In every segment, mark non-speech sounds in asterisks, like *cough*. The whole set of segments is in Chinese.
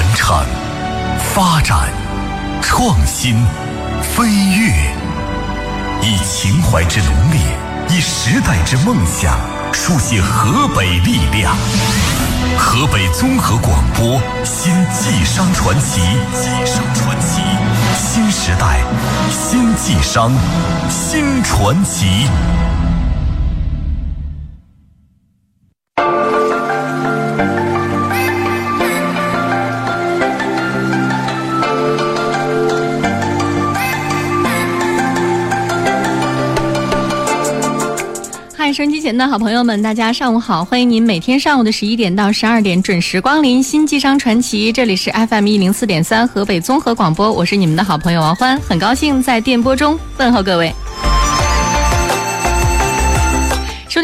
传承、发展、创新、飞跃，以情怀之浓烈，以时代之梦想，书写河北力量。河北综合广播新晋商传奇，晋商传奇，新时代，新晋商，新传奇。收音机前的好朋友们，大家上午好！欢迎您每天上午的十一点到十二点准时光临《新纪商传奇》，这里是 FM 一零四点三河北综合广播，我是你们的好朋友王欢，很高兴在电波中问候各位。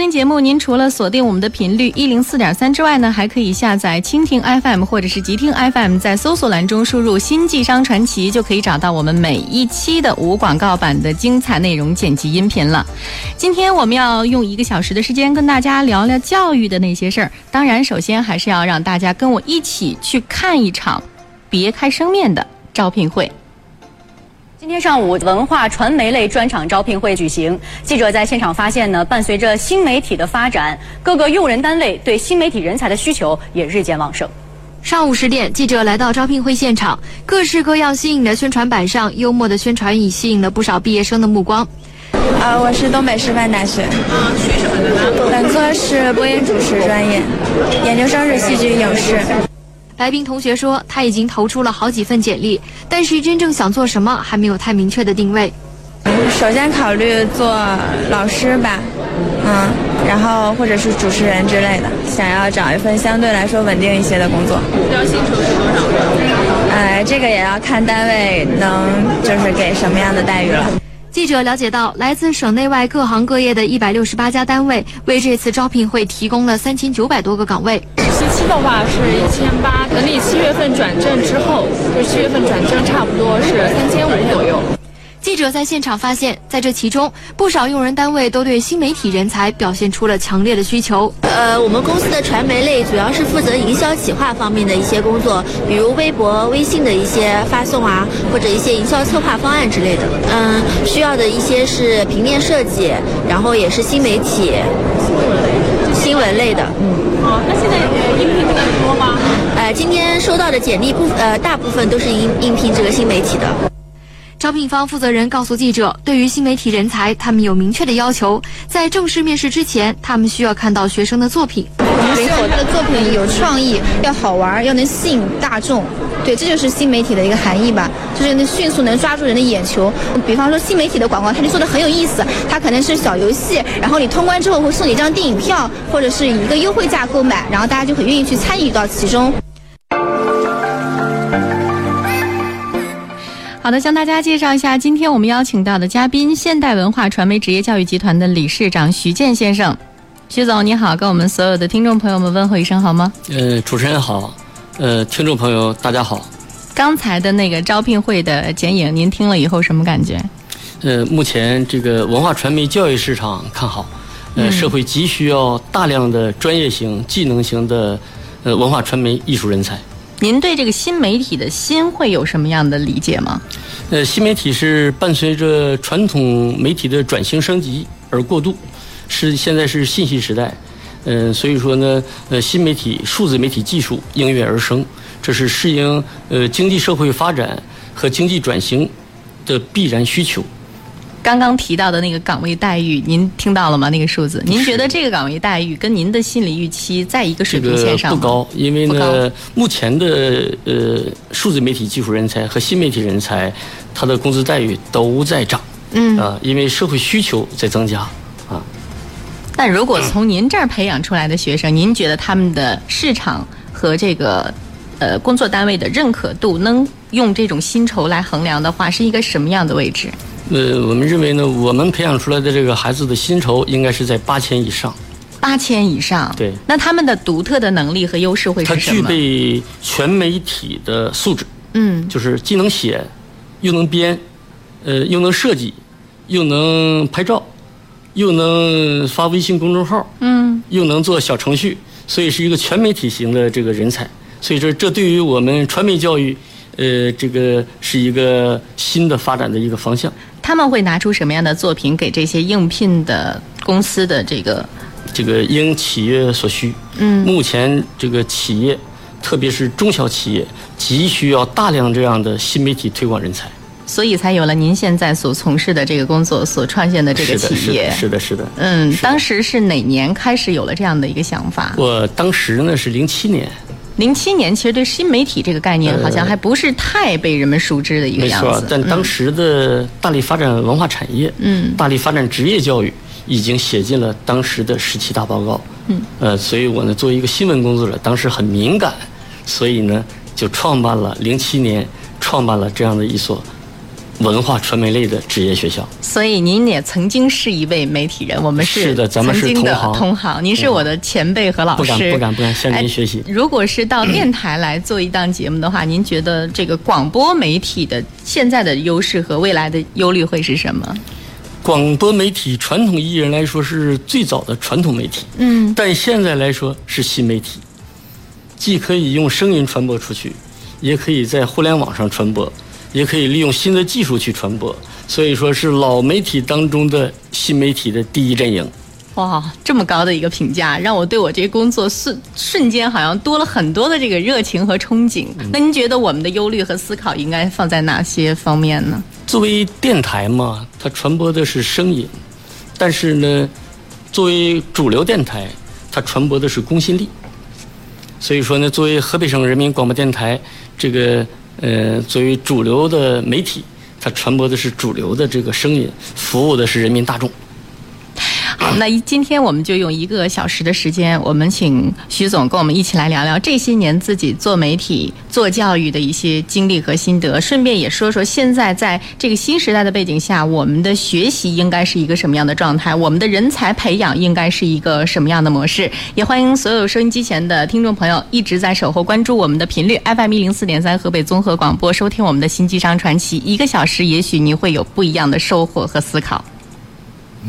听节目，您除了锁定我们的频率一零四点三之外呢，还可以下载蜻蜓 FM 或者是极听 FM，在搜索栏中输入“新纪商传奇”，就可以找到我们每一期的无广告版的精彩内容剪辑音频了。今天我们要用一个小时的时间跟大家聊聊教育的那些事儿。当然，首先还是要让大家跟我一起去看一场别开生面的招聘会。今天上午，文化传媒类专场招聘会举行。记者在现场发现呢，伴随着新媒体的发展，各个用人单位对新媒体人才的需求也日渐旺盛。上午十点，记者来到招聘会现场，各式各样新颖的宣传板上，幽默的宣传语吸引了不少毕业生的目光。啊，我是东北师范大学，啊，学什么的呢？本科是播音主持专业，研究生是戏剧影视。白冰同学说，他已经投出了好几份简历，但是真正想做什么还没有太明确的定位。首先考虑做老师吧，嗯，然后或者是主持人之类的，想要找一份相对来说稳定一些的工作。要薪酬是多少？哎，这个也要看单位能就是给什么样的待遇了。记者了解到，来自省内外各行各业的一百六十八家单位为这次招聘会提供了三千九百多个岗位。实习期的话是一千八，等你七月份转正之后，就七月份转正差不多是三千五左右。记者在现场发现，在这其中，不少用人单位都对新媒体人才表现出了强烈的需求。呃，我们公司的传媒类主要是负责营销企划方面的一些工作，比如微博、微信的一些发送啊，或者一些营销策划方案之类的。嗯，需要的一些是平面设计，然后也是新媒体、新闻类的。嗯，好，那现在应聘的多吗？呃，今天收到的简历部呃大部分都是应应聘这个新媒体的。招聘方负责人告诉记者，对于新媒体人才，他们有明确的要求。在正式面试之前，他们需要看到学生的作品。我们希望他的作品有创意，要好玩，要能吸引大众。对，这就是新媒体的一个含义吧，就是能迅速能抓住人的眼球。比方说新媒体的广告，它就做的很有意思。它可能是小游戏，然后你通关之后会送你一张电影票，或者是以一个优惠价购买，然后大家就很愿意去参与到其中。好的，向大家介绍一下，今天我们邀请到的嘉宾，现代文化传媒职业教育集团的理事长徐建先生。徐总，你好，跟我们所有的听众朋友们问候一声好吗？呃，主持人好，呃，听众朋友大家好。刚才的那个招聘会的剪影，您听了以后什么感觉？呃，目前这个文化传媒教育市场看好，呃，社会急需要大量的专业型、技能型的呃文化传媒艺术人才。您对这个新媒体的新会有什么样的理解吗？呃，新媒体是伴随着传统媒体的转型升级而过渡，是现在是信息时代，嗯，所以说呢，呃，新媒体、数字媒体技术应运而生，这是适应呃经济社会发展和经济转型的必然需求。刚刚提到的那个岗位待遇，您听到了吗？那个数字，您觉得这个岗位待遇跟您的心理预期在一个水平线上吗？不高，因为呢，目前的呃数字媒体技术人才和新媒体人才，他的工资待遇都在涨。嗯啊，因为社会需求在增加啊。但如果从您这儿培养出来的学生，您觉得他们的市场和这个呃工作单位的认可度，能用这种薪酬来衡量的话，是一个什么样的位置？呃，我们认为呢，我们培养出来的这个孩子的薪酬应该是在八千以上。八千以上，对。那他们的独特的能力和优势会是什么？他具备全媒体的素质，嗯，就是既能写，又能编，呃，又能设计，又能拍照，又能发微信公众号，嗯，又能做小程序，所以是一个全媒体型的这个人才。所以说，这对于我们传媒教育，呃，这个是一个新的发展的一个方向。他们会拿出什么样的作品给这些应聘的公司的这个？这个因企业所需。嗯。目前这个企业，特别是中小企业，急需要大量这样的新媒体推广人才。所以才有了您现在所从事的这个工作，所创建的这个企业。是的，是的，是的。嗯，当时是哪年开始有了这样的一个想法？我当时呢是零七年。零七年，其实对新媒体这个概念好像还不是太被人们熟知的一个样子。没错，但当时的大力发展文化产业，嗯，大力发展职业教育，已经写进了当时的十七大报告。嗯，呃，所以我呢作为一个新闻工作者，当时很敏感，所以呢就创办了零七年创办了这样的一所。文化传媒类的职业学校，所以您也曾经是一位媒体人，我们是的，咱们是同行。同行，您是我的前辈和老师，不敢不敢不敢向您学习。如果是到电台来做一档节目的话，您觉得这个广播媒体的现在的优势和未来的忧虑会是什么？广播媒体传统意义上来说是最早的传统媒体，嗯，但现在来说是新媒体，既可以用声音传播出去，也可以在互联网上传播。也可以利用新的技术去传播，所以说是老媒体当中的新媒体的第一阵营。哇，这么高的一个评价，让我对我这个工作瞬瞬间好像多了很多的这个热情和憧憬。那您觉得我们的忧虑和思考应该放在哪些方面呢？作为电台嘛，它传播的是声音，但是呢，作为主流电台，它传播的是公信力。所以说呢，作为河北省人民广播电台这个。呃，作为主流的媒体，它传播的是主流的这个声音，服务的是人民大众。那今天我们就用一个小时的时间，我们请徐总跟我们一起来聊聊这些年自己做媒体、做教育的一些经历和心得，顺便也说说现在在这个新时代的背景下，我们的学习应该是一个什么样的状态，我们的人才培养应该是一个什么样的模式。也欢迎所有收音机前的听众朋友一直在守候关注我们的频率 FM 一零四点三河北综合广播，收听我们的新机商传奇，一个小时，也许你会有不一样的收获和思考。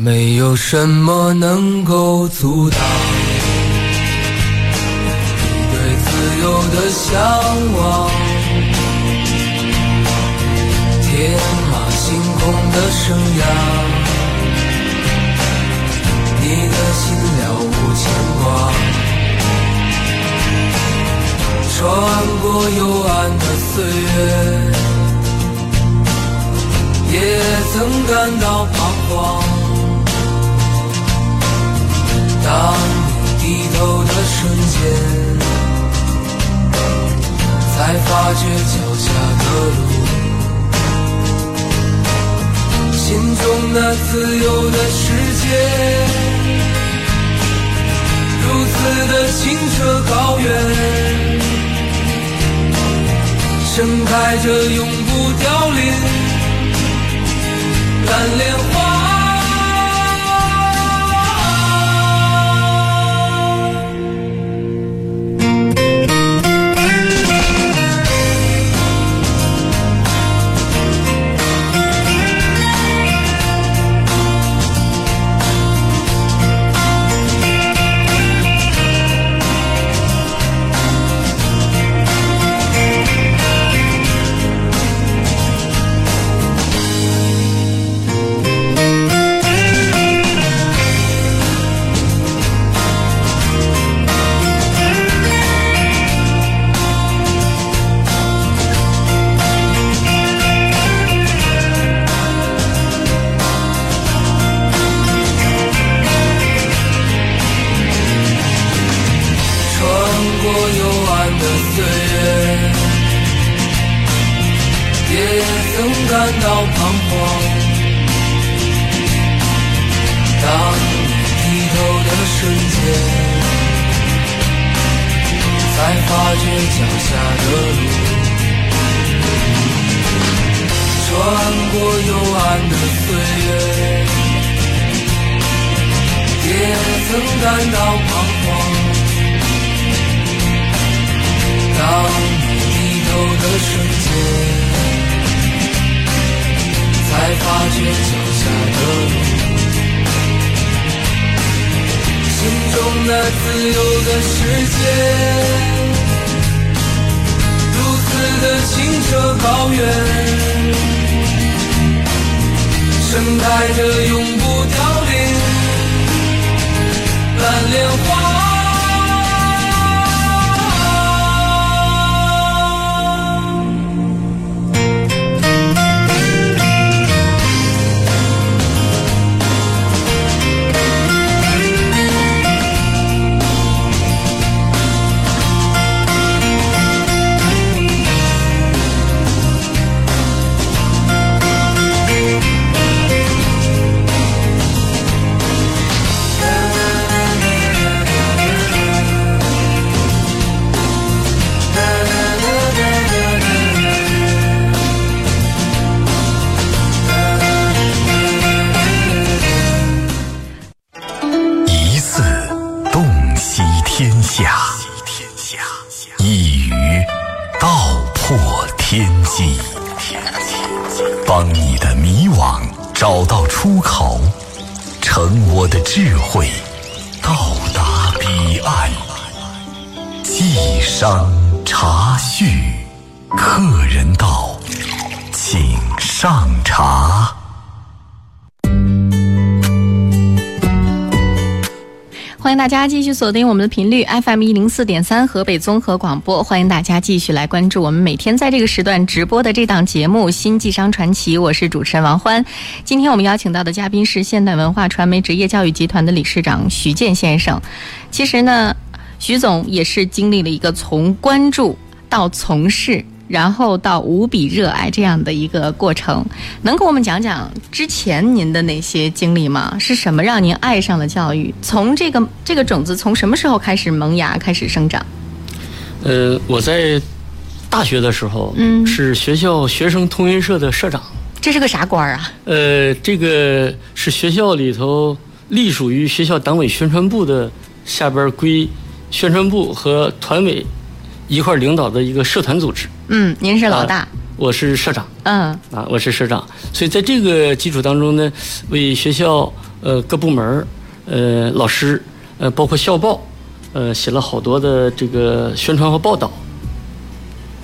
没有什么能够阻挡你对自由的向往，天马行空的生涯，你的心了无牵挂，穿过幽暗的岁月，也曾感到彷徨。当你低头的瞬间，才发觉脚下的路，心中那自由的世界，如此的清澈高远，盛开着永不凋零蓝莲花。在自由的世界如此的清澈高远盛开着永不凋零蓝莲花出口，乘我的智慧到达彼岸。寄商茶叙，客人到，请上大家继续锁定我们的频率 FM 一零四点三河北综合广播，欢迎大家继续来关注我们每天在这个时段直播的这档节目《新纪商传奇》，我是主持人王欢。今天我们邀请到的嘉宾是现代文化传媒职业教育集团的理事长徐健先生。其实呢，徐总也是经历了一个从关注到从事。然后到无比热爱这样的一个过程，能给我们讲讲之前您的那些经历吗？是什么让您爱上了教育？从这个这个种子从什么时候开始萌芽、开始生长？呃，我在大学的时候，嗯是学校学生通讯社的社长。这是个啥官儿啊？呃，这个是学校里头隶属于学校党委宣传部的下边归宣传部和团委一块儿领导的一个社团组织。嗯，您是老大。啊我是社长嗯啊，我是社长，所以在这个基础当中呢，为学校呃各部门儿呃老师呃包括校报呃写了好多的这个宣传和报道。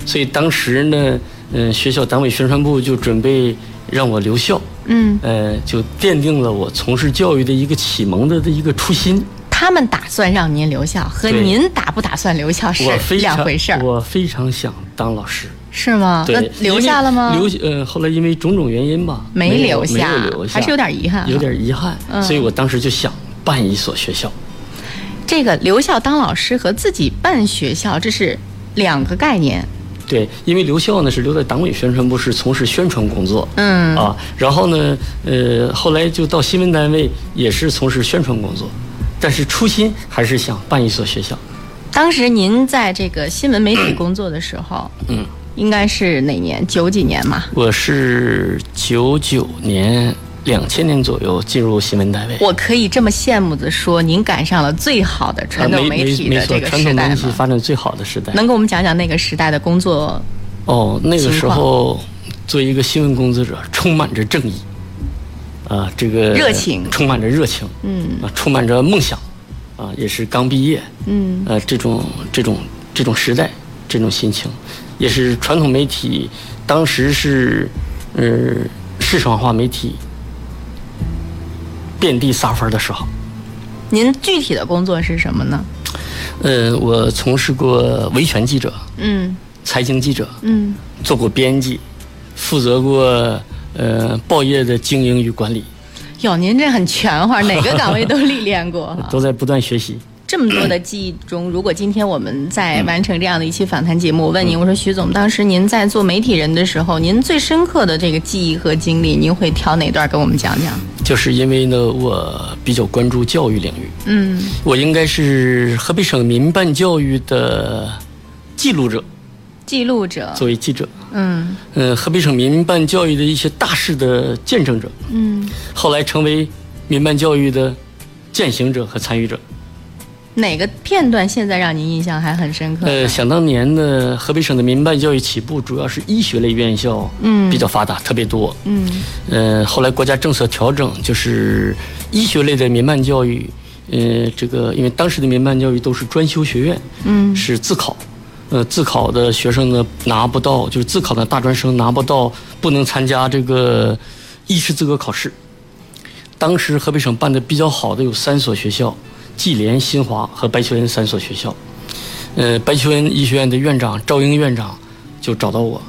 所以当时呢，嗯、学校党委宣传部就准备让我留校，嗯，呃，就奠定了我从事教育的一个启蒙的的一个初心。他们打算让您留校，和您打不打算留校是两回事儿，我非常想当老师。是吗？对那，留下了吗？留呃，后来因为种种原因吧，没留下没有留下，还是有点遗憾有点遗憾。嗯所以我当时就想办一所学校。这个留校当老师和自己办学校，这是两个概念。对，因为留校呢是留在党委宣传部，是从事宣传工作。嗯啊，然后呢，呃，后来就到新闻单位，也是从事宣传工作，但是初心还是想办一所学校。当时您在这个新闻媒体工作的时候，嗯，应该是哪年？九几年嘛。我是九九年、两千年左右进入新闻单位。我可以这么羡慕的说，您赶上了最好的传统媒体没没错的这个传统媒体？发展最好的时代。能给我们讲讲那个时代的工作？哦，那个时候作为一个新闻工作者，充满着正义，啊，这个热情。充满着热情，嗯。啊，充满着梦想，啊，也是刚毕业，嗯。呃，这种这种这种时代，这种心情，也是传统媒体当时是，呃，市场化媒体遍地撒欢的时候。您具体的工作是什么呢？呃，我从事过维权记者、嗯。财经记者，嗯，做过编辑，负责过呃报业的经营与管理，哟，您这很全乎，哪个岗位都历练过。*laughs* 都在不断学习。这么多的记忆中，如果今天我们在完成这样的一期访谈节目，我问您，我说徐总，当时您在做媒体人的时候，您最深刻的这个记忆和经历，您会挑哪段跟我们讲讲？就是因为呢，我比较关注教育领域，嗯我应该是河北省民办教育的记录者，记录者，作为记者，嗯。呃、河北省民办教育的一些大事的见证者，嗯，后来成为民办教育的践行者和参与者。哪个片段现在让您印象还很深刻？呃，想当年的，河北省的民办教育起步主要是医学类院校，嗯。比较发达，特别多。嗯。呃，后来国家政策调整，就是医学类的民办教育，呃，这个因为当时的民办教育都是专修学院，嗯。是自考，呃，自考的学生呢拿不到，就是自考的大专生拿不到，不能参加这个医师资格考试，当时河北省办的比较好的有三所学校：济联、新华和白求恩三所学校。呃，白求恩医学院的院长赵英院长就找到我，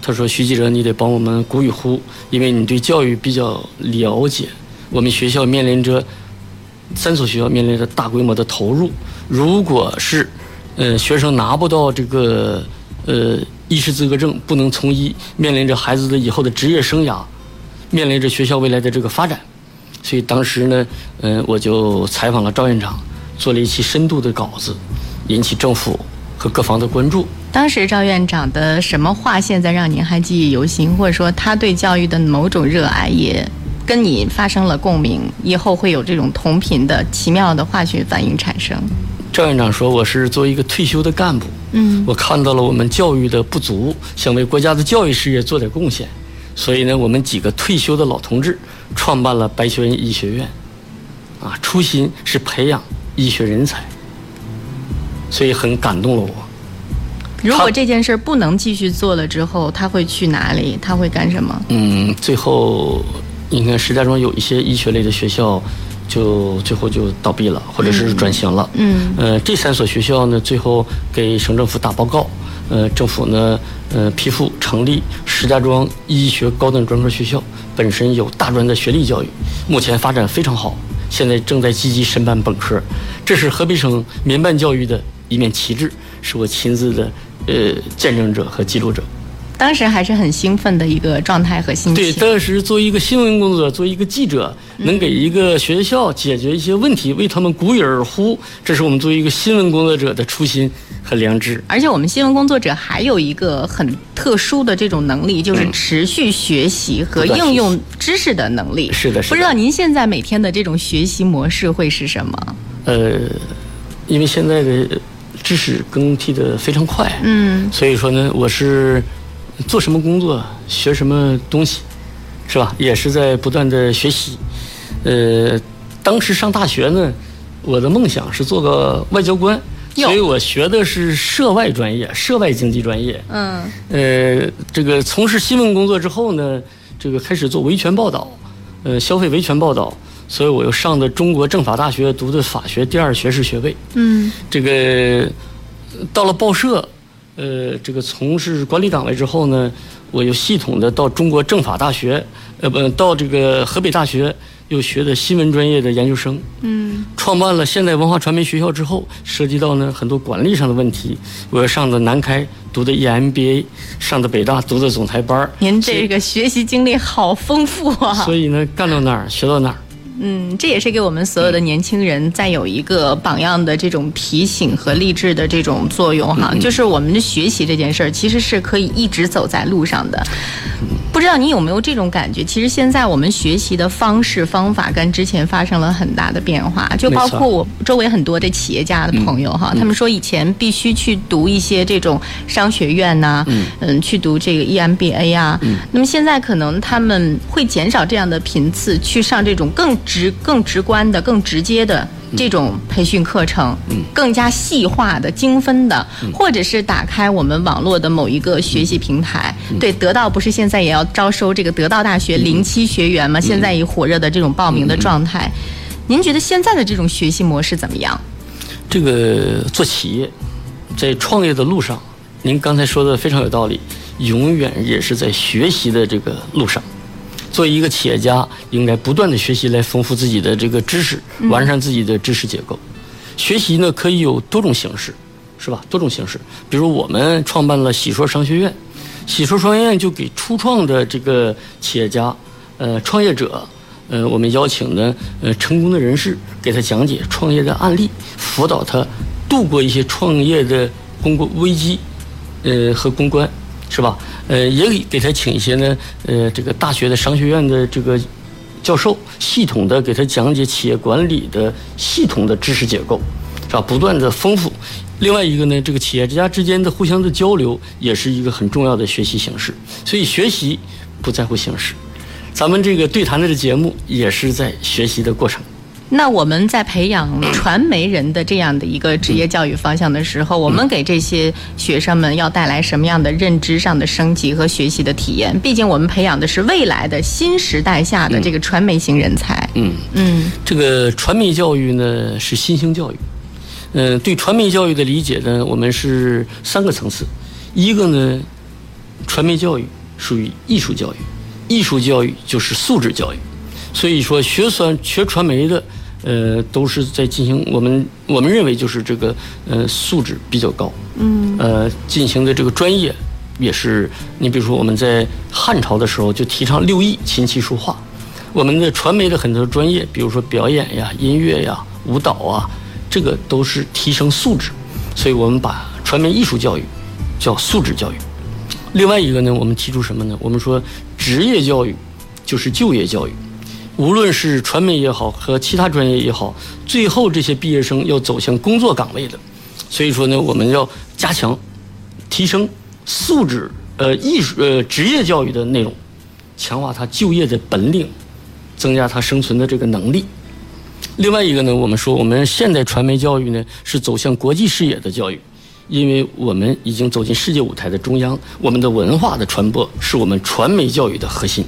他说：“徐记者，你得帮我们鼓与呼，因为你对教育比较了解。我们学校面临着三所学校面临着大规模的投入，如果是呃学生拿不到这个呃医师资格证，不能从医，面临着孩子的以后的职业生涯，面临着学校未来的这个发展。所以当时呢，嗯、我就采访了赵院长，做了一期深度的稿子。”引起政府和各方的关注。当时赵院长的什么话现在让您还记忆犹新，或者说他对教育的某种热爱也跟你发生了共鸣，以后会有这种同频的奇妙的化学反应产生。赵院长说：“我是作为一个退休的干部，嗯，我看到了我们教育的不足，想为国家的教育事业做点贡献，所以呢，我们几个退休的老同志创办了白求恩医学院，啊，初心是培养医学人才。”所以很感动了我。如果这件事不能继续做了之后，他会去哪里？他会干什么？嗯，最后，应该石家庄有一些医学类的学校，就最后就倒闭了，或者是转型了。嗯。呃，这三所学校呢，最后给省政府打报告，呃，政府呢，呃，批复成立石家庄医学高等专科学校，本身有大专的学历教育，目前发展非常好，现在正在积极申办本科。这是河北省民办教育的。一面旗帜，是我亲自的呃见证者和记录者。当时还是很兴奋的一个状态和心情。对，当时作为一个新闻工作者，作为一个记者，能给一个学校解决一些问题，为他们鼓与而呼，这是我们作为一个新闻工作者的初心和良知。而且我们新闻工作者还有一个很特殊的这种能力，就是持续学习和应用知识的能力。是的，是的。不知道您现在每天的这种学习模式会是什么？呃，因为现在的。知识更替的非常快，嗯，所以说呢，我是做什么工作，学什么东西，是吧？也是在不断的学习。呃，当时上大学呢，我的梦想是做个外交官，所以我学的是涉外专业，涉外经济专业。嗯，呃，这个从事新闻工作之后呢，这个开始做维权报道，呃，消费维权报道。所以我又上的中国政法大学读的法学第二学士学位。嗯，这个到了报社，呃，这个从事管理岗位之后呢，我又系统的到中国政法大学，呃，不到这个河北大学又学的新闻专业的研究生。嗯，创办了现代文化传媒学校之后，涉及到呢很多管理上的问题，我又上的南开读的 EMBA，上的北大读的总裁班。您这个学习经历好丰富啊！所以呢，干到哪儿学到哪儿。嗯，这也是给我们所有的年轻人再有一个榜样的这种提醒和励志的这种作用哈。就是我们的学习这件事儿，其实是可以一直走在路上的。不知道你有没有这种感觉？其实现在我们学习的方式方法跟之前发生了很大的变化，就包括我周围很多的企业家的朋友哈，他们说以前必须去读一些这种商学院呐，嗯，去读这个 EMBA 啊。那么现在可能他们会减少这样的频次，去上这种更直、更直观的、更直接的这种培训课程，更加细化的、精分的，或者是打开我们网络的某一个学习平台。对，得到不是现在也要招收这个得到大学零期学员吗？现在以火热的这种报名的状态，您觉得现在的这种学习模式怎么样？这个做企业，在创业的路上，您刚才说的非常有道理，永远也是在学习的这个路上。作为一个企业家，应该不断的学习来丰富自己的这个知识，完善自己的知识结构。学习呢可以有多种形式，是吧？多种形式，比如我们创办了喜说商学院，喜说商学院就给初创的这个企业家、呃创业者，呃我们邀请的呃成功的人士，给他讲解创业的案例，辅导他度过一些创业的公关危机，呃和公关。是吧？呃，也给他请一些呢，呃，这个大学的商学院的这个教授，系统的给他讲解企业管理的系统的知识结构，是吧？不断的丰富。另外一个呢，这个企业家之间的互相的交流，也是一个很重要的学习形式。所以学习不在乎形式，咱们这个对谈的节目也是在学习的过程。那我们在培养传媒人的这样的一个职业教育方向的时候，我们给这些学生们要带来什么样的认知上的升级和学习的体验？毕竟我们培养的是未来的新时代下的这个传媒型人才。嗯嗯，这个传媒教育呢是新兴教育。嗯，对传媒教育的理解呢，我们是三个层次。一个呢，传媒教育属于艺术教育，艺术教育就是素质教育。所以说，学传学传媒的，呃，都是在进行我们我们认为就是这个呃素质比较高。嗯。呃，进行的这个专业也是，你比如说我们在汉朝的时候就提倡六艺琴棋书画，我们的传媒的很多专业，比如说表演呀、音乐呀、舞蹈啊。这个都是提升素质，所以我们把传媒艺术教育叫素质教育。另外一个呢，我们提出什么呢？我们说职业教育就是就业教育，无论是传媒也好和其他专业也好，最后这些毕业生要走向工作岗位的。所以说呢，我们要加强提升素质，呃，艺术呃职业教育的内容，强化他就业的本领，增加他生存的这个能力。另外一个呢，我们说我们现代传媒教育呢是走向国际视野的教育，因为我们已经走进世界舞台的中央，我们的文化的传播是我们传媒教育的核心，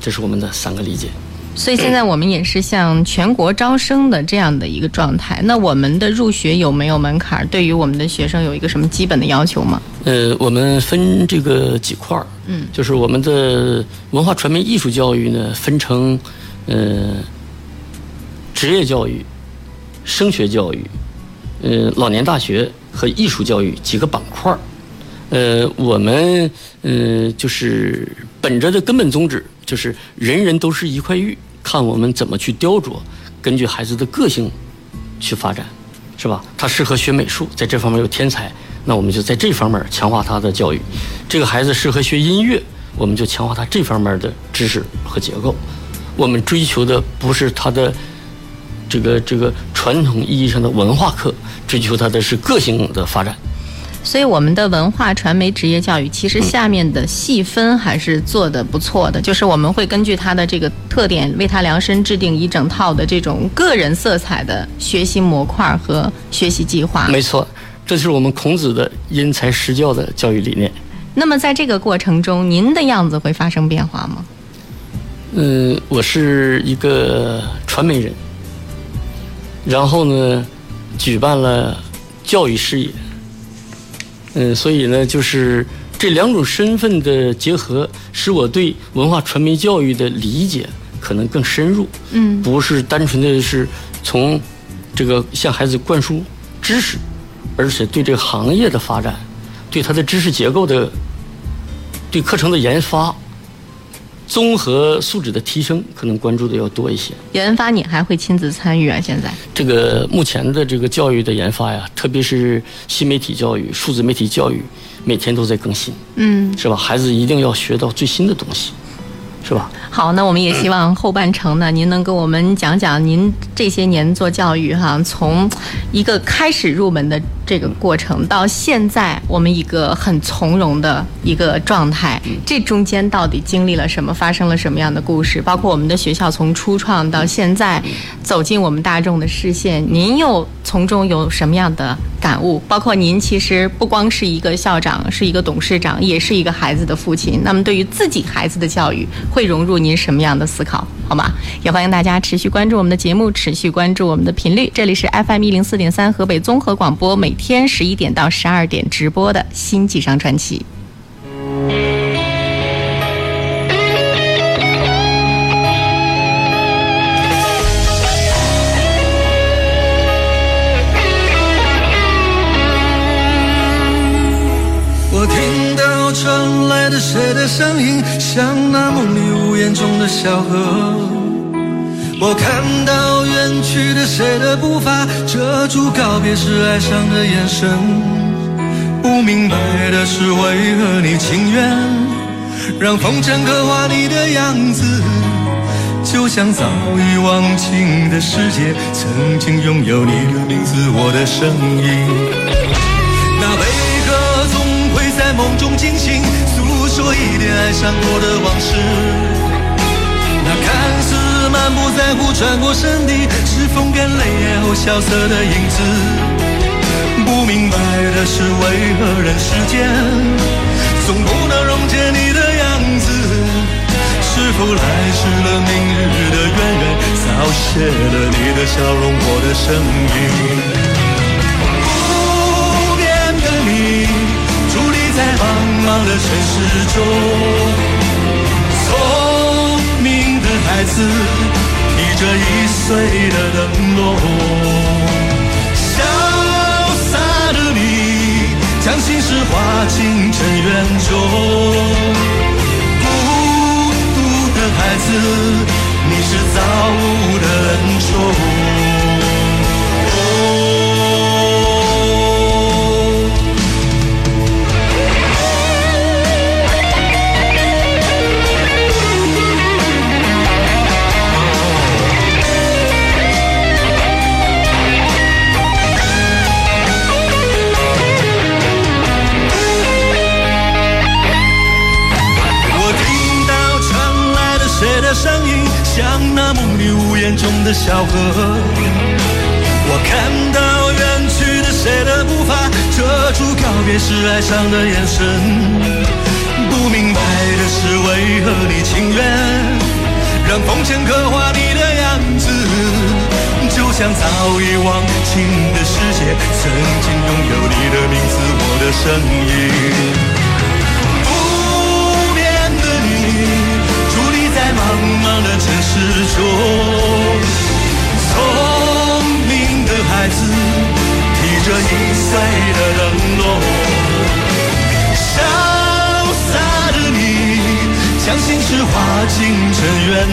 这是我们的三个理解。所以现在我们也是像全国招生的这样的一个状态。那我们的入学有没有门槛？对于我们的学生有一个什么基本的要求吗？呃，我们分这个几块儿，嗯，就是我们的文化传媒艺术教育呢分成，呃。职业教育、升学教育、呃老年大学和艺术教育几个板块儿，呃，我们呃就是本着的根本宗旨，就是人人都是一块玉，看我们怎么去雕琢，根据孩子的个性去发展，是吧？他适合学美术，在这方面有天才，那我们就在这方面强化他的教育；这个孩子适合学音乐，我们就强化他这方面的知识和结构。我们追求的不是他的。这个这个传统意义上的文化课，追求他的是个性的发展。所以，我们的文化传媒职业教育其实下面的细分还是做的不错的。就是我们会根据他的这个特点，为他量身制定一整套的这种个人色彩的学习模块和学习计划。没错，这就是我们孔子的因材施教的教育理念。那么，在这个过程中，您的样子会发生变化吗？嗯，我是一个传媒人。然后呢，举办了教育事业，嗯，所以呢，就是这两种身份的结合，使我对文化传媒教育的理解可能更深入。嗯，不是单纯的是从这个向孩子灌输知识，而且对这个行业的发展，对它的知识结构的，对课程的研发。综合素质的提升，可能关注的要多一些。研发你还会亲自参与啊？现在这个目前的这个教育的研发呀，特别是新媒体教育、数字媒体教育，每天都在更新，嗯，是吧？孩子一定要学到最新的东西。是吧？好，那我们也希望后半程呢，您能跟我们讲讲您这些年做教育哈，从一个开始入门的这个过程，到现在我们一个很从容的一个状态，这中间到底经历了什么，发生了什么样的故事？包括我们的学校从初创到现在走进我们大众的视线，您又从中有什么样的感悟？包括您其实不光是一个校长，是一个董事长，也是一个孩子的父亲。那么对于自己孩子的教育，会融入您什么样的思考？好吗？也欢迎大家持续关注我们的节目，持续关注我们的频率。这里是 FM 一零四点三河北综合广播，每天十一点到十二点直播的《新纪商传奇》。我听到传来的谁的声音，像那梦里呜咽中的小河。我看到远去的谁的步伐，遮住告别时哀伤的眼神。不明白的是，为何你情愿让风尘刻画你的样子，就像早已忘情的世界，曾经拥有你的名字，我的声音。那悲歌总会在梦中惊醒，诉说一点爱伤过的往事。那看似满不在乎转过身的是风干泪眼后萧瑟的影子。不明白的是为何人世间总不能溶解你的样子？是否来迟了明日的渊源，早谢了你的笑容，我的声音。不变的你，伫立在茫茫的城市中。孩子提着易碎的灯笼，潇洒的你将心事化进尘缘中。孤独的孩子，你是造物的恩宠。中的小河，我看到远去的谁的步伐，遮住告别时哀伤的眼神。不明白的是，为何你情愿让风尘刻画你的样子，就像早已忘情的世界，曾经拥有你的名字，我的声音。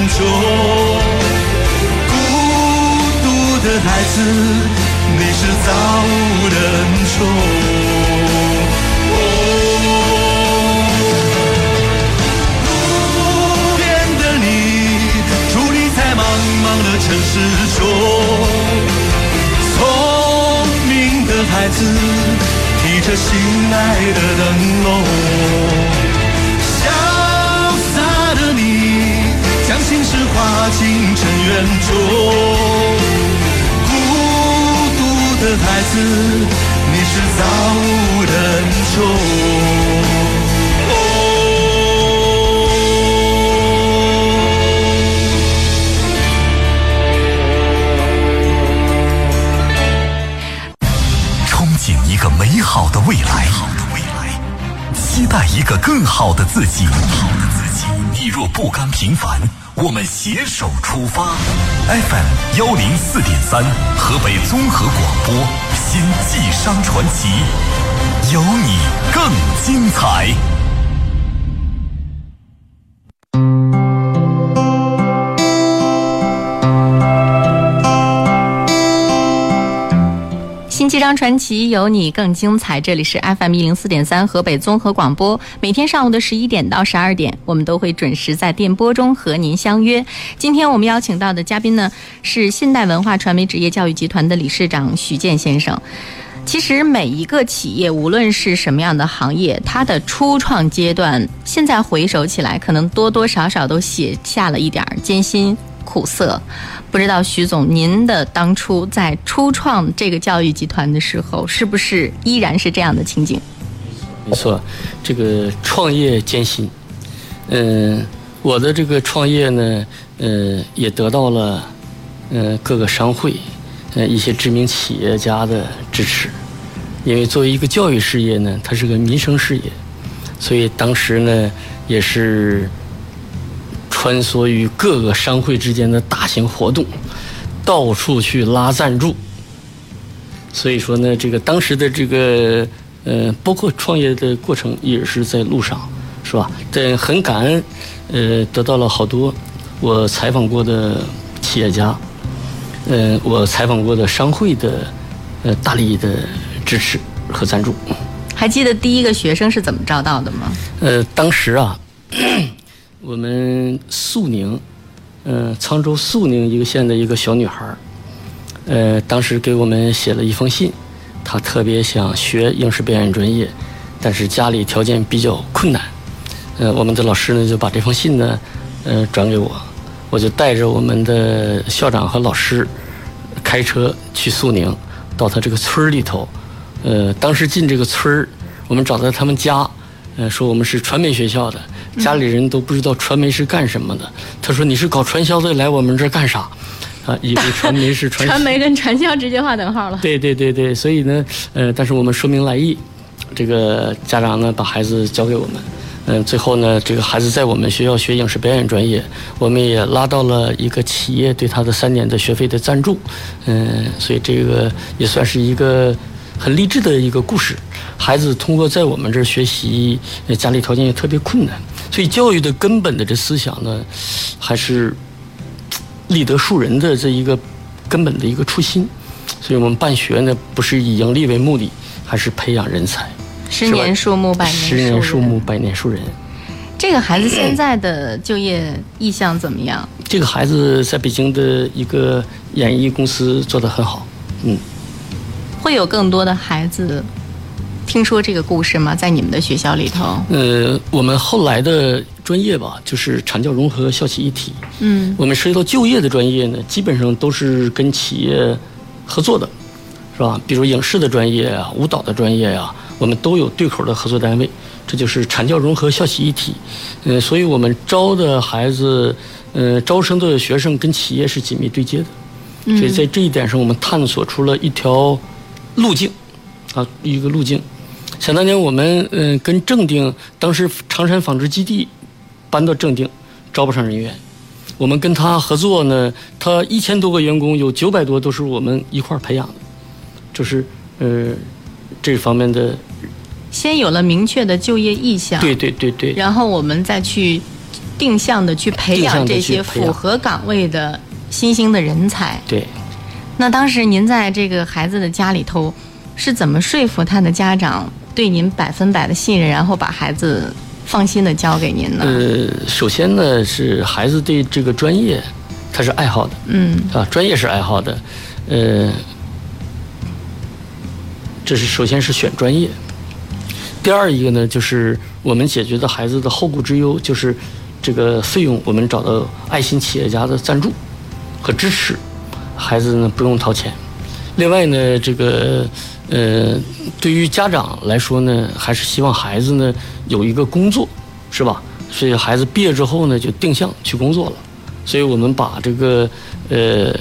中。孤独的孩子，你是造物的恩宠。哦，不变的城市中，聪明的孩子提着心爱的灯笼，进尘缘中。孤独的孩子，你是造物的恩宠。美好的未来，期待一个更好的自己。你若不甘平凡，我们携手出发。FM 幺零四点三，河北综合广播，新晋商传奇，有你更精彩。张传奇有你更精彩。这里是 FM 一零四点三河北综合广播，每天上午的十一点到十二点，我们都会准时在电波中和您相约。今天我们邀请到的嘉宾呢，是现代文化传媒职业教育集团的理事长许健先生。其实每一个企业，无论是什么样的行业，它的初创阶段，现在回首起来，可能多多少少都写下了一点艰辛。苦涩，不知道徐总，您的当初在初创这个教育集团的时候，是不是依然是这样的情景？没错，这个创业艰辛。嗯，我的这个创业呢，呃，也得到了呃各个商会、呃一些知名企业家的支持。因为作为一个教育事业呢，它是个民生事业，所以当时呢，也是。穿梭于各个商会之间的大型活动，到处去拉赞助。所以说呢，这个当时的这个呃，包括创业的过程也是在路上，是吧？但很感恩，呃，得到了好多我采访过的企业家，呃，我采访过的商会的呃大力的支持和赞助。还记得第一个学生是怎么招到的吗？呃，当时啊。我们肃宁，嗯，沧州肃宁一个县的一个小女孩呃，当时给我们写了一封信，她特别想学影视表演专业，但是家里条件比较困难，呃，我们的老师呢就把这封信呢，呃，转给我，我就带着我们的校长和老师开车去肃宁，到他这个村儿里头。呃，当时进这个村儿，我们找到他们家，呃，说我们是传媒学校的，家里人都不知道传媒是干什么的。他说你是搞传销的，来我们这儿干啥？啊，以为 *laughs* 传媒是传传媒跟传销直接划等号了。对对对对，所以呢，呃，但是我们说明来意，这个家长呢把孩子交给我们，嗯、最后呢，这个孩子在我们学校学影视表演专业，我们也拉到了一个企业对他的三年的学费的赞助，嗯、所以这个也算是一个很励志的一个故事。孩子通过在我们这儿学习，呃家里条件也特别困难，所以教育的根本的这思想呢，还是立德树人的这一个根本的一个初心。所以我们办学呢，不是以盈利为目的，还是培养人才。十年树木，百年十年树木，百年树人。这个孩子现在的就业意向怎么样？这个孩子在北京的一个演艺公司做得很好，嗯。会有更多的孩子听说这个故事吗？在你们的学校里头？呃，我们后来的专业吧，就是产教融合、校企一体。嗯，我们涉及到就业的专业呢，基本上都是跟企业合作的，是吧？比如影视的专业啊、舞蹈的专业呀、我们都有对口的合作单位。这就是产教融合、校企一体。呃，所以我们招的孩子，呃，招生的学生跟企业是紧密对接的。所以在这一点上，我们探索出了一条路径，啊，一个路径。想当年我们嗯、呃跟正定当时长山纺织基地搬到正定，招不上人员。我们跟他合作呢，他一千多个员工，有九百多都是我们一块儿培养的，就是呃这方面的。先有了明确的就业意向，对对对对。然后我们再去定向的去培养这些符合岗位的新兴的人才。对，那当时您在这个孩子的家里头是怎么说服他的家长对您百分百的信任，然后把孩子放心的交给您呢？呃，首先呢是孩子对这个专业他是爱好的，嗯啊，专业是爱好的，呃，这是首先是选专业。第二一个呢，就是我们解决的孩子的后顾之忧，就是这个费用，我们找到爱心企业家的赞助和支持，孩子呢不用掏钱。另外呢，这个呃，对于家长来说呢，还是希望孩子呢有一个工作，是吧？所以孩子毕业之后呢，就定向去工作了。所以我们把这个呃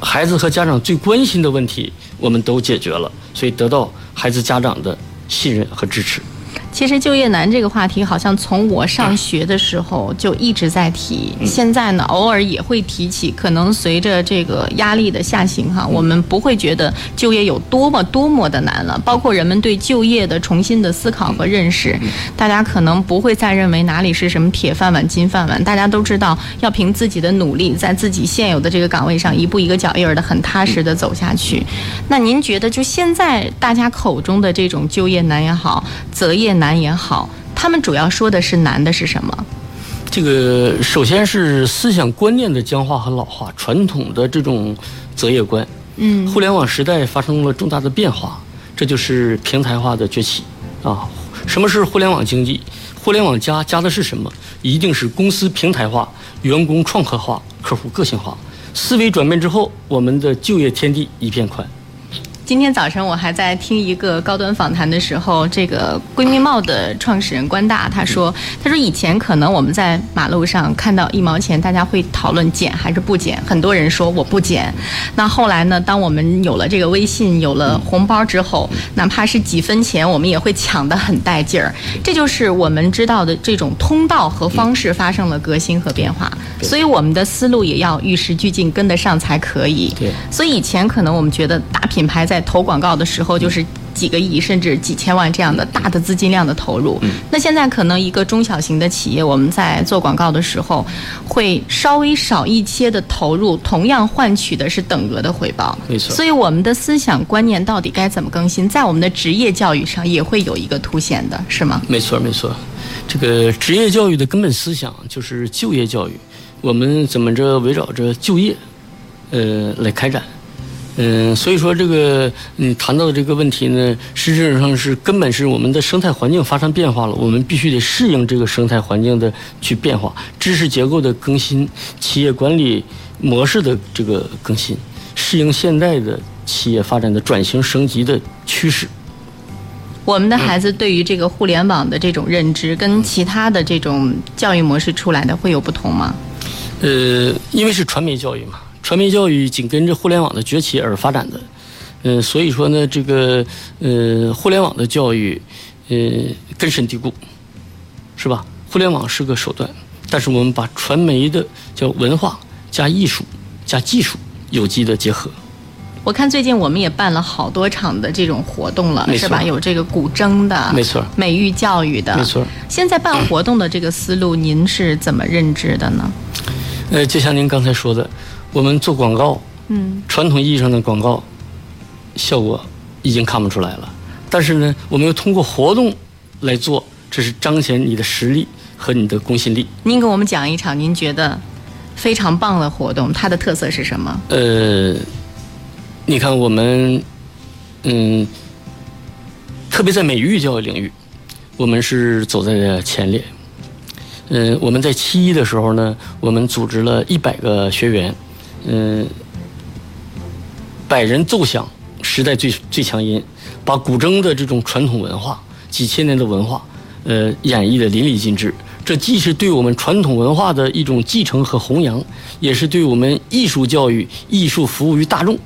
孩子和家长最关心的问题，我们都解决了，所以得到孩子家长的信任和支持。其实就业难这个话题，好像从我上学的时候就一直在提，现在呢偶尔也会提起。可能随着这个压力的下行哈，我们不会觉得就业有多么多么的难了。包括人们对就业的重新的思考和认识，大家可能不会再认为哪里是什么铁饭碗、金饭碗，大家都知道要凭自己的努力，在自己现有的这个岗位上一步一个脚印儿的很踏实的走下去。那您觉得，就现在大家口中的这种就业难也好，择业难也好，他们主要说的是难的是什么？这个首先是思想观念的僵化和老化，传统的这种择业观。嗯互联网时代发生了重大的变化，这就是平台化的崛起啊。什么是互联网经济？互联网加加的是什么？一定是公司平台化、员工创客化、客户个性化。思维转变之后，我们的就业天地一片宽。今天早晨我还在听一个高端访谈的时候，这个闺蜜帽的创始人关大他说，他说以前可能我们在马路上看到一毛钱，大家会讨论减还是不减，很多人说我不减。那后来呢，当我们有了这个微信，有了红包之后，哪怕是几分钱，我们也会抢得很带劲儿。这就是我们知道的这种通道和方式发生了革新和变化，所以我们的思路也要与时俱进，跟得上才可以。对所以以前可能我们觉得大品牌在投广告的时候就是几个亿甚至几千万这样的大的资金量的投入，那现在可能一个中小型的企业，我们在做广告的时候会稍微少一些的投入，同样换取的是等额的回报。没错所以我们的思想观念到底该怎么更新，在我们的职业教育上也会有一个凸显的，是吗？没错，没错。这个职业教育的根本思想就是就业教育，我们怎么着围绕着就业，呃，来开展。嗯，所以说这个你谈到的这个问题呢，实质上是根本是我们的生态环境发生变化了，我们必须得适应这个生态环境的去变化，知识结构的更新，企业管理模式的这个更新，适应现代的企业发展的转型升级的趋势。我们的孩子对于这个互联网的这种认知，跟其他的这种教育模式出来的会有不同吗？呃，因为是传媒教育嘛。传媒教育紧跟着互联网的崛起而发展的，嗯，所以说呢，这个呃，互联网的教育，呃，根深蒂固，是吧？互联网是个手段，但是我们把传媒的叫文化加艺术加技术有机的结合。我看最近我们也办了好多场的这种活动了，是吧？有这个古筝的，没错；美育教育的，没错。现在办活动的这个思路，您是怎么认知的呢？呃，就像您刚才说的。我们做广告，嗯，传统意义上的广告效果已经看不出来了。但是呢，我们又通过活动来做，这是彰显你的实力和你的公信力。您给我们讲一场您觉得非常棒的活动，它的特色是什么？呃，你看我们，嗯，特别在美育教育领域，我们是走在前列。嗯，我们在七一的时候呢，我们组织了一百个学员。嗯，百人奏响时代最最强音，把古筝的这种传统文化、几千年的文化，呃，演绎的淋漓尽致。这既是对我们传统文化的一种继承和弘扬，也是对我们艺术教育、艺术服务于大众，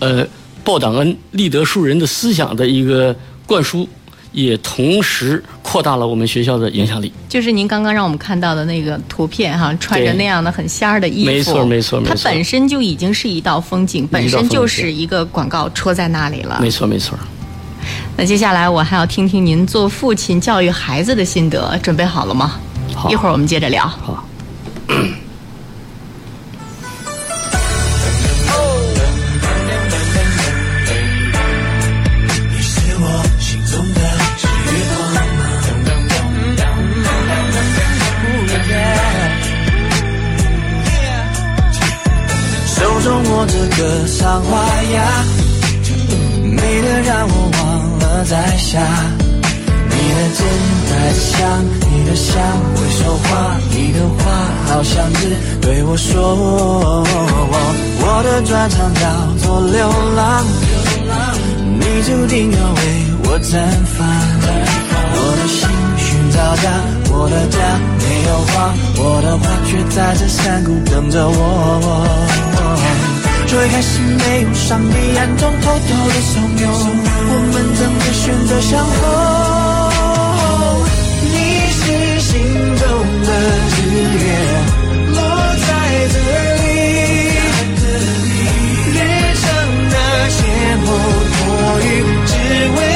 呃，报党恩、立德树人的思想的一个灌输。也同时扩大了我们学校的影响力。就是您刚刚让我们看到的那个图片哈，穿着那样的很仙儿的衣服，没错没错没错，它本身就已经是一道风景，本身就是一个广告戳在那里了。没错没错。那接下来我还要听听您做父亲教育孩子的心得，准备好了吗？好，一会儿我们接着聊。好。我。我的专长叫做流浪，你注定要为我绽放。我的心寻找家，我的家没有花，我的花却在这山谷等着我。最开始没有上帝暗中偷偷的怂恿，我们怎么选择相逢？你是心中的日月，这里，旅程的邂逅多余，只为。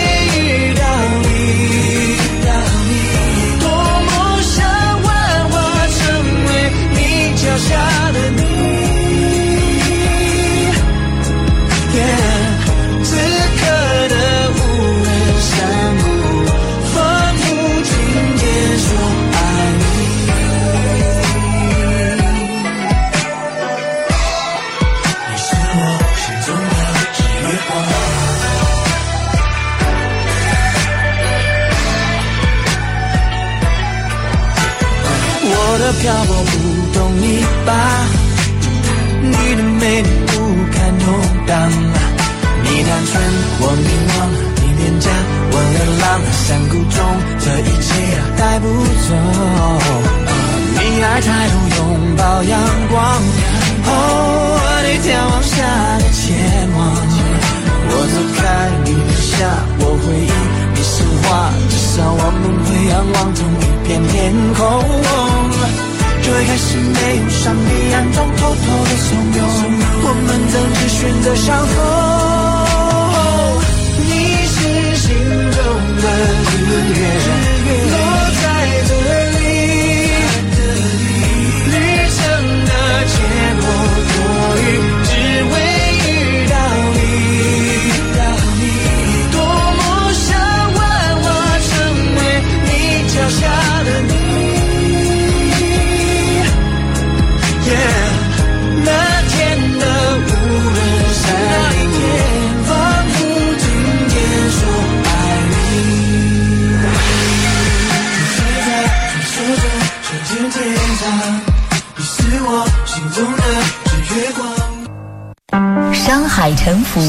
沉浮，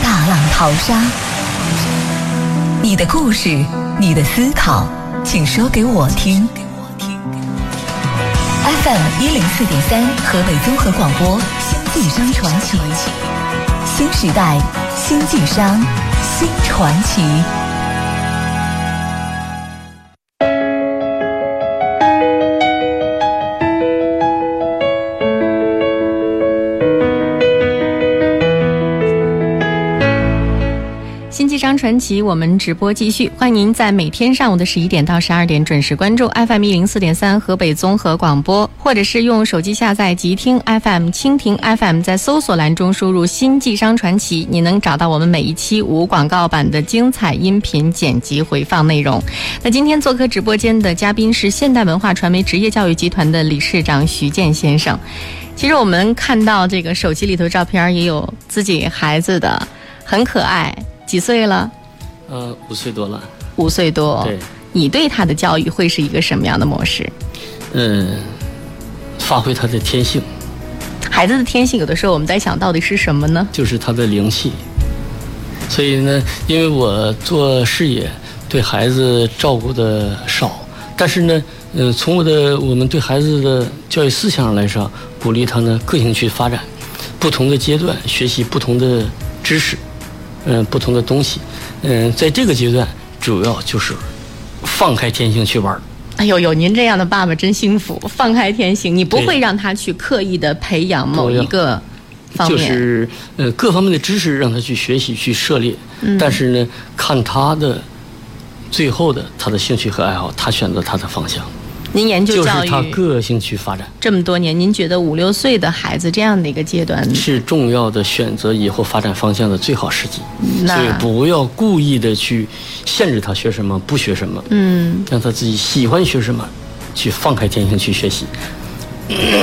大浪淘沙。你的故事，你的思考，请说给我听。FM 一零四点三，河北综合广播，新晋商传奇，新时代，新晋商，新传奇。传奇，我们直播继续，欢迎您在每天上午的十一点到十二点准时关注 FM 一零四点三河北综合广播，或者是用手机下载极听 FM、蜻蜓 FM，在搜索栏中输入“新纪商传奇”，你能找到我们每一期无广告版的精彩音频剪辑回放内容。那今天做客直播间的嘉宾是现代文化传媒职业教育集团的理事长徐健先生。其实我们看到这个手机里头照片，也有自己孩子的，很可爱。几岁了？呃，五岁多了。五岁多。对。你对他的教育会是一个什么样的模式？嗯，发挥他的天性。孩子的天性，有的时候我们在想到底是什么呢？就是他的灵气。所以呢，因为我做事业，对孩子照顾的少，但是呢，呃，从我的我们对孩子的教育思想上来说，鼓励他呢个性去发展，不同的阶段学习不同的知识。嗯，不同的东西，嗯，在这个阶段，主要就是放开天性去玩哎呦，有您这样的爸爸真幸福，放开天性，你不会让他去刻意的培养某一个方面，就是呃各方面的知识让他去学习去涉猎，但是呢，看他的最后的他的兴趣和爱好，他选择他的方向。您研究教育，就是他个性去发展。这么多年，您觉得五六岁的孩子这样的一个阶段是重要的选择以后发展方向的最好时机。所以不要故意的去限制他学什么，不学什么。嗯，让他自己喜欢学什么，去放开天性去学习。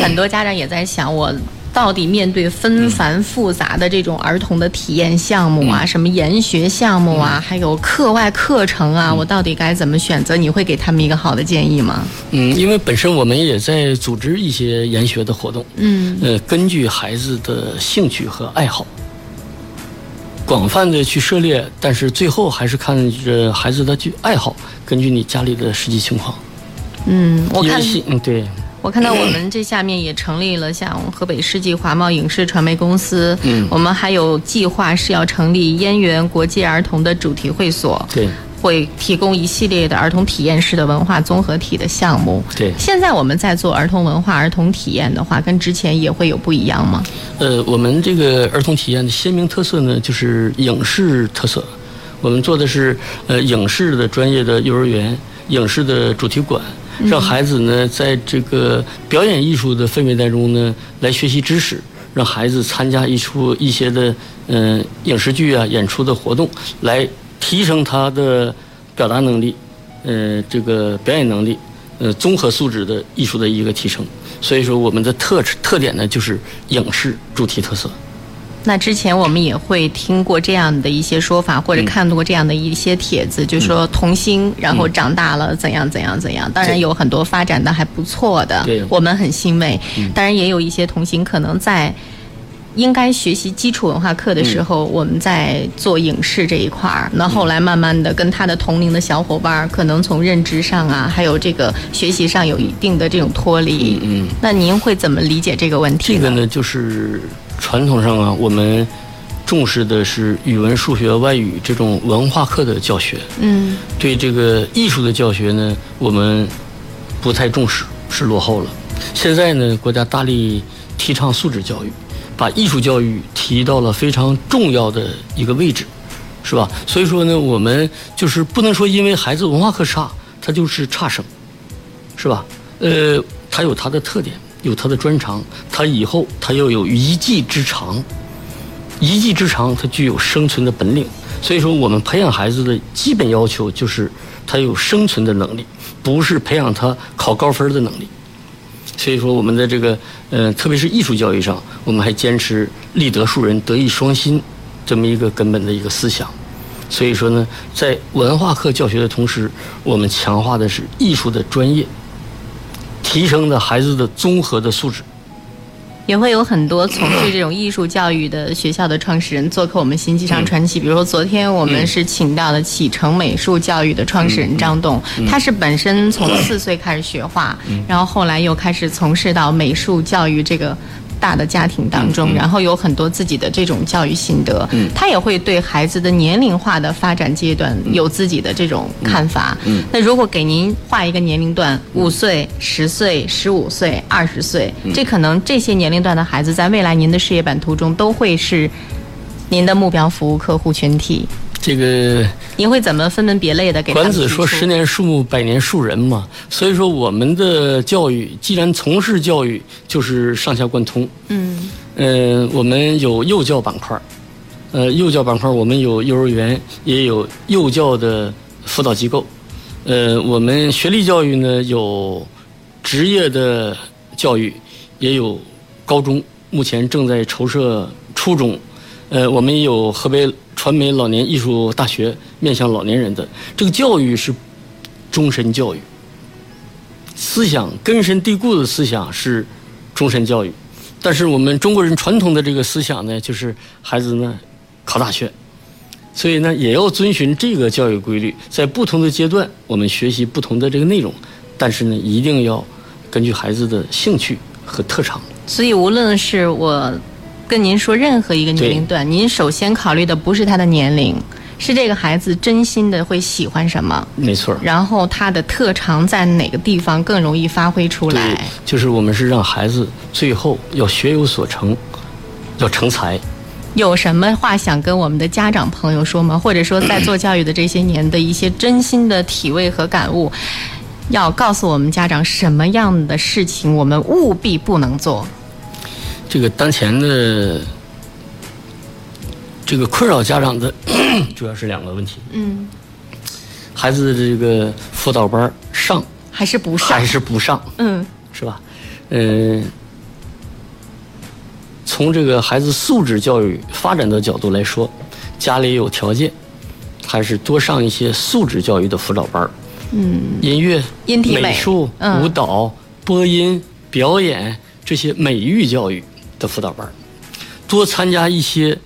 很多家长也在想我。到底面对纷繁复杂的这种儿童的体验项目啊，什么研学项目啊，还有课外课程啊，我到底该怎么选择？你会给他们一个好的建议吗？嗯，因为本身我们也在组织一些研学的活动，嗯，呃，根据孩子的兴趣和爱好，广泛的去涉猎，但是最后还是看着孩子的去爱好，根据你家里的实际情况。嗯，我看，嗯，对。我看到我们这下面也成立了像河北世纪华贸影视传媒公司，嗯，我们还有计划是要成立燕园国际儿童的主题会所，对，会提供一系列的儿童体验式的文化综合体的项目，对。现在我们在做儿童文化、儿童体验的话，跟之前也会有不一样吗？呃，我们这个儿童体验的鲜明特色呢，就是影视特色。我们做的是呃影视的专业的幼儿园、影视的主题馆。让孩子呢，在这个表演艺术的氛围当中呢，来学习知识；让孩子参加一出一些的嗯影视剧啊演出的活动，来提升他的表达能力，呃，这个表演能力，呃，综合素质的艺术的一个提升。所以说，我们的特特点呢，就是影视主题特色。那之前我们也会听过这样的一些说法，或者看到过这样的一些帖子，就说童星然后长大了怎样怎样怎样。当然有很多发展的还不错的，我们很欣慰。当然也有一些童星可能在应该学习基础文化课的时候，我们在做影视这一块儿。那后来慢慢的跟他的同龄的小伙伴，可能从认知上啊，还有这个学习上有一定的这种脱离。嗯，那您会怎么理解这个问题？这个呢，就是。传统上啊，我们重视的是语文、数学、外语这种文化课的教学。嗯，对这个艺术的教学呢，我们不太重视，是落后了。现在呢，国家大力提倡素质教育，把艺术教育提到了非常重要的一个位置，是吧？所以说呢，我们就是不能说因为孩子文化课差，他就是差生，是吧？呃，他有他的特点。有他的专长，他以后他要有一技之长，一技之长他具有生存的本领。所以说，我们培养孩子的基本要求就是他有生存的能力，不是培养他考高分的能力。所以说，我们的这个呃，特别是艺术教育上，我们还坚持立德树人、德艺双馨这么一个根本的一个思想。所以说呢，在文化课教学的同时，我们强化的是艺术的专业。提升的孩子的综合的素质。也会有很多从事这种艺术教育的学校的创始人做客我们新纪商传奇。比如说，昨天我们是请到了启程美术教育的创始人张栋，他是本身从四岁开始学画，然后后来又开始从事到美术教育这个。大的家庭当中，然后有很多自己的这种教育心得，他也会对孩子的年龄化的发展阶段有自己的这种看法。那如果给您画一个年龄段，五岁、十岁、十五岁、二十岁，这可能这些年龄段的孩子，在未来您的事业版图中都会是您的目标服务客户群体。这个您会怎么分门别类的给？管子说：“十年树木，百年树人嘛。”所以说，我们的教育既然从事教育，就是上下贯通。嗯。呃，我们有幼教板块呃，幼教板块我们有幼儿园，也有幼教的辅导机构。呃，我们学历教育呢有职业的教育，也有高中，目前正在筹设初中。呃，我们也有河北。传媒老年艺术大学面向老年人的这个教育是终身教育，思想根深蒂固的思想是终身教育，但是我们中国人传统的这个思想呢，就是孩子呢考大学，所以呢也要遵循这个教育规律，在不同的阶段我们学习不同的这个内容，但是呢一定要根据孩子的兴趣和特长。所以无论是我。跟您说，任何一个年龄段，您首先考虑的不是他的年龄，是这个孩子真心的会喜欢什么。没错。然后他的特长在哪个地方更容易发挥出来？就是我们是让孩子最后要学有所成，要成才。有什么话想跟我们的家长朋友说吗？或者说，在做教育的这些年的一些真心的体味和感悟，要告诉我们家长什么样的事情我们务必不能做？这个当前的这个困扰家长的 *clears throat* 主要是两个问题。嗯，孩子的这个辅导班上还是不上？还是不上？嗯，是吧？嗯，从这个孩子素质教育发展的角度来说，家里有条件，还是多上一些素质教育的辅导班嗯，音乐、美术、舞蹈、播音、表演这些美育教育。的辅导班多参加一些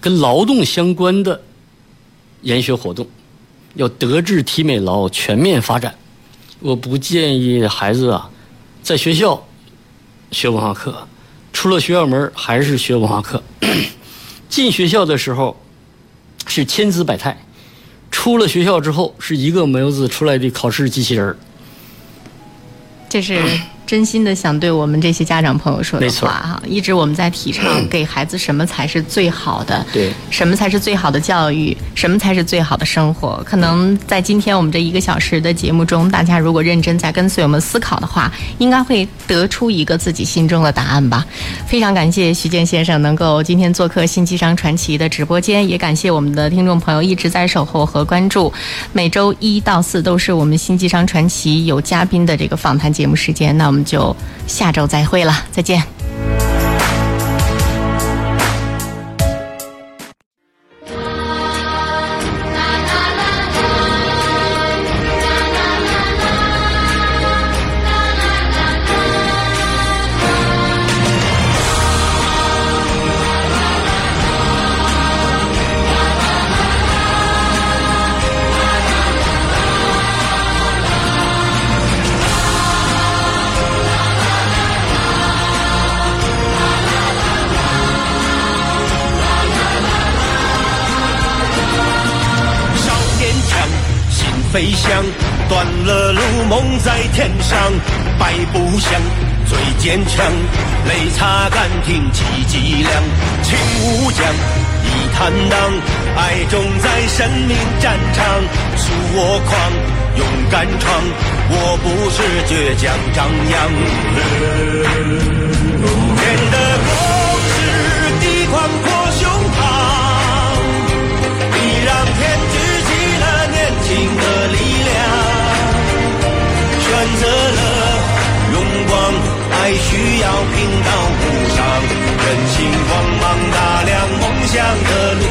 跟劳动相关的研学活动，要德智体美劳全面发展。我不建议孩子啊，在学校学文化课，出了学校门还是学文化课。*clears throat* 进学校的时候是千姿百态，出了学校之后是一个模子出来的考试机器人这是。真心的想对我们这些家长朋友说的话哈，一直我们在提倡给孩子什么才是最好的，对，什么才是最好的教育，什么才是最好的生活。可能在今天我们这一个小时的节目中，大家如果认真在跟随我们思考的话，应该会得出一个自己心中的答案吧。非常感谢徐健先生能够今天做客《新机商传奇》的直播间，也感谢我们的听众朋友一直在守候和关注。每周一到四都是我们《新机商传奇》有嘉宾的这个访谈节目时间，那我们我们就下周再会了，再见。百步向最坚强，泪擦干，挺起脊梁。情无疆，义坦荡，爱种在生命战场。恕我狂，勇敢闯，我不是倔强张扬。天的光是地宽阔胸膛，你让天举起了年轻的。力光，爱需要平道路上，人心光芒打亮，梦想的路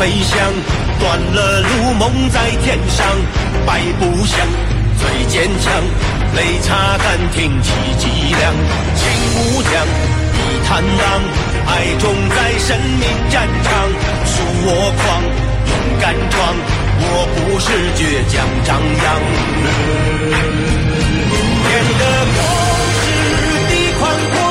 飞翔断了路梦在天上百不响最坚强泪擦干挺起脊梁。情无疆你坦荡爱重在生命战场恕我狂勇敢闯我不是倔强张扬。天的勇士地宽阔